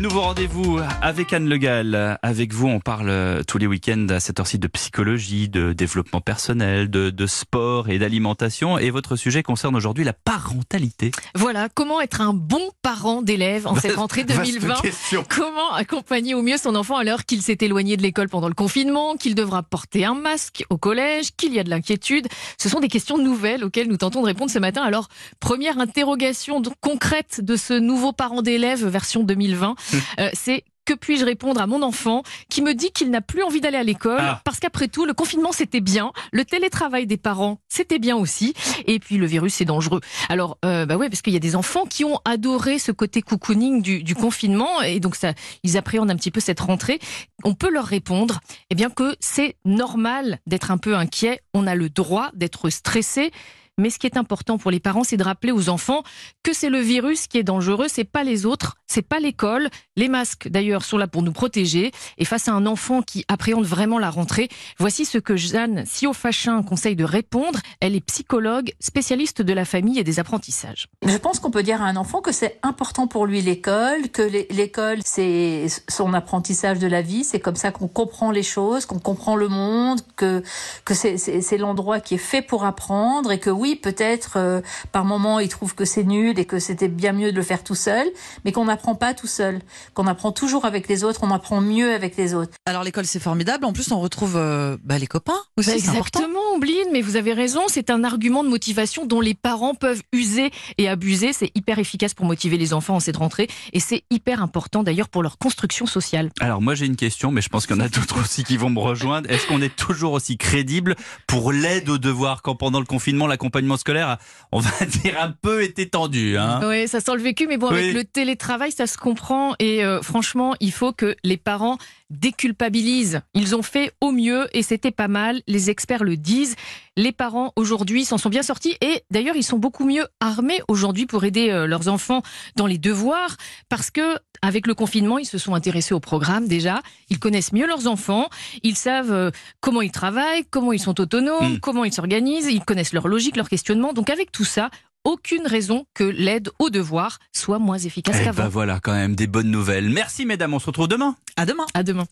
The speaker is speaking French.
Nouveau rendez-vous avec Anne Le Gall. Avec vous, on parle tous les week-ends à cette heure-ci de psychologie, de développement personnel, de, de sport et d'alimentation. Et votre sujet concerne aujourd'hui la parentalité. Voilà, comment être un bon parent d'élève en cette rentrée Vaste 2020 question. Comment accompagner au mieux son enfant alors qu'il s'est éloigné de l'école pendant le confinement, qu'il devra porter un masque au collège, qu'il y a de l'inquiétude? Ce sont des questions nouvelles auxquelles nous tentons de répondre ce matin. Alors, première interrogation concrète de ce nouveau parent d'élève version 2020, euh, c'est que puis-je répondre à mon enfant qui me dit qu'il n'a plus envie d'aller à l'école Ah. parce qu'après tout, le confinement c'était bien, le télétravail des parents c'était bien aussi, et puis le virus c'est dangereux. Alors, euh, bah ouais, parce qu'il y a des enfants qui ont adoré ce côté cocooning du, du confinement, et donc ça, ils appréhendent un petit peu cette rentrée. On peut leur répondre, eh bien que c'est normal d'être un peu inquiet, on a le droit d'être stressé. Mais ce qui est important pour les parents, c'est de rappeler aux enfants que c'est le virus qui est dangereux, c'est pas les autres, c'est pas l'école. Les masques, d'ailleurs, sont là pour nous protéger. Et face à un enfant qui appréhende vraiment la rentrée, voici ce que Jeanne Siofachin conseille de répondre. Elle est psychologue, spécialiste de la famille et des apprentissages. Je pense qu'on peut dire à un enfant que c'est important pour lui l'école, que l'é- l'école c'est son apprentissage de la vie, c'est comme ça qu'on comprend les choses, qu'on comprend le monde, que c'est l'endroit qui est fait pour apprendre et que oui peut-être euh, par moment il trouve que c'est nul et que c'était bien mieux de le faire tout seul, mais qu'on n'apprend pas tout seul, qu'on apprend toujours avec les autres, on apprend mieux avec les autres. Alors l'école c'est formidable, en plus on retrouve euh, bah, les copains aussi, Bah. Exactement, Ombline, mais vous avez raison, c'est un argument de motivation dont les parents peuvent user et abuser. C'est hyper efficace pour motiver les enfants en cette rentrée et c'est hyper important d'ailleurs pour leur construction sociale. Alors moi j'ai une question, mais je pense qu'il y en a d'autres aussi qui vont me rejoindre. Est-ce qu'on est toujours aussi crédible pour l'aide aux devoirs quand pendant le confinement l'accompagnement scolaire, on va dire un peu été tendu hein Oui, ça sent le vécu, mais bon, avec Oui. le télétravail, ça se comprend. Et euh, franchement, il faut que les parents déculpabilisent. Ils ont fait au mieux et c'était pas mal. Les experts le disent. Les parents aujourd'hui s'en sont bien sortis et d'ailleurs, ils sont beaucoup mieux armés aujourd'hui pour aider euh, leurs enfants dans les devoirs parce que avec le confinement, ils se sont intéressés au programme déjà. Ils connaissent mieux leurs enfants. Ils savent euh, comment ils travaillent, comment ils sont autonomes, Mm. comment ils s'organisent. Ils connaissent leur logique, leur questionnement. Donc avec tout ça, aucune raison que l'aide aux devoirs soit moins efficace Eh qu'avant. ben voilà quand même des bonnes nouvelles. Merci mesdames, on se retrouve demain. À demain. À demain.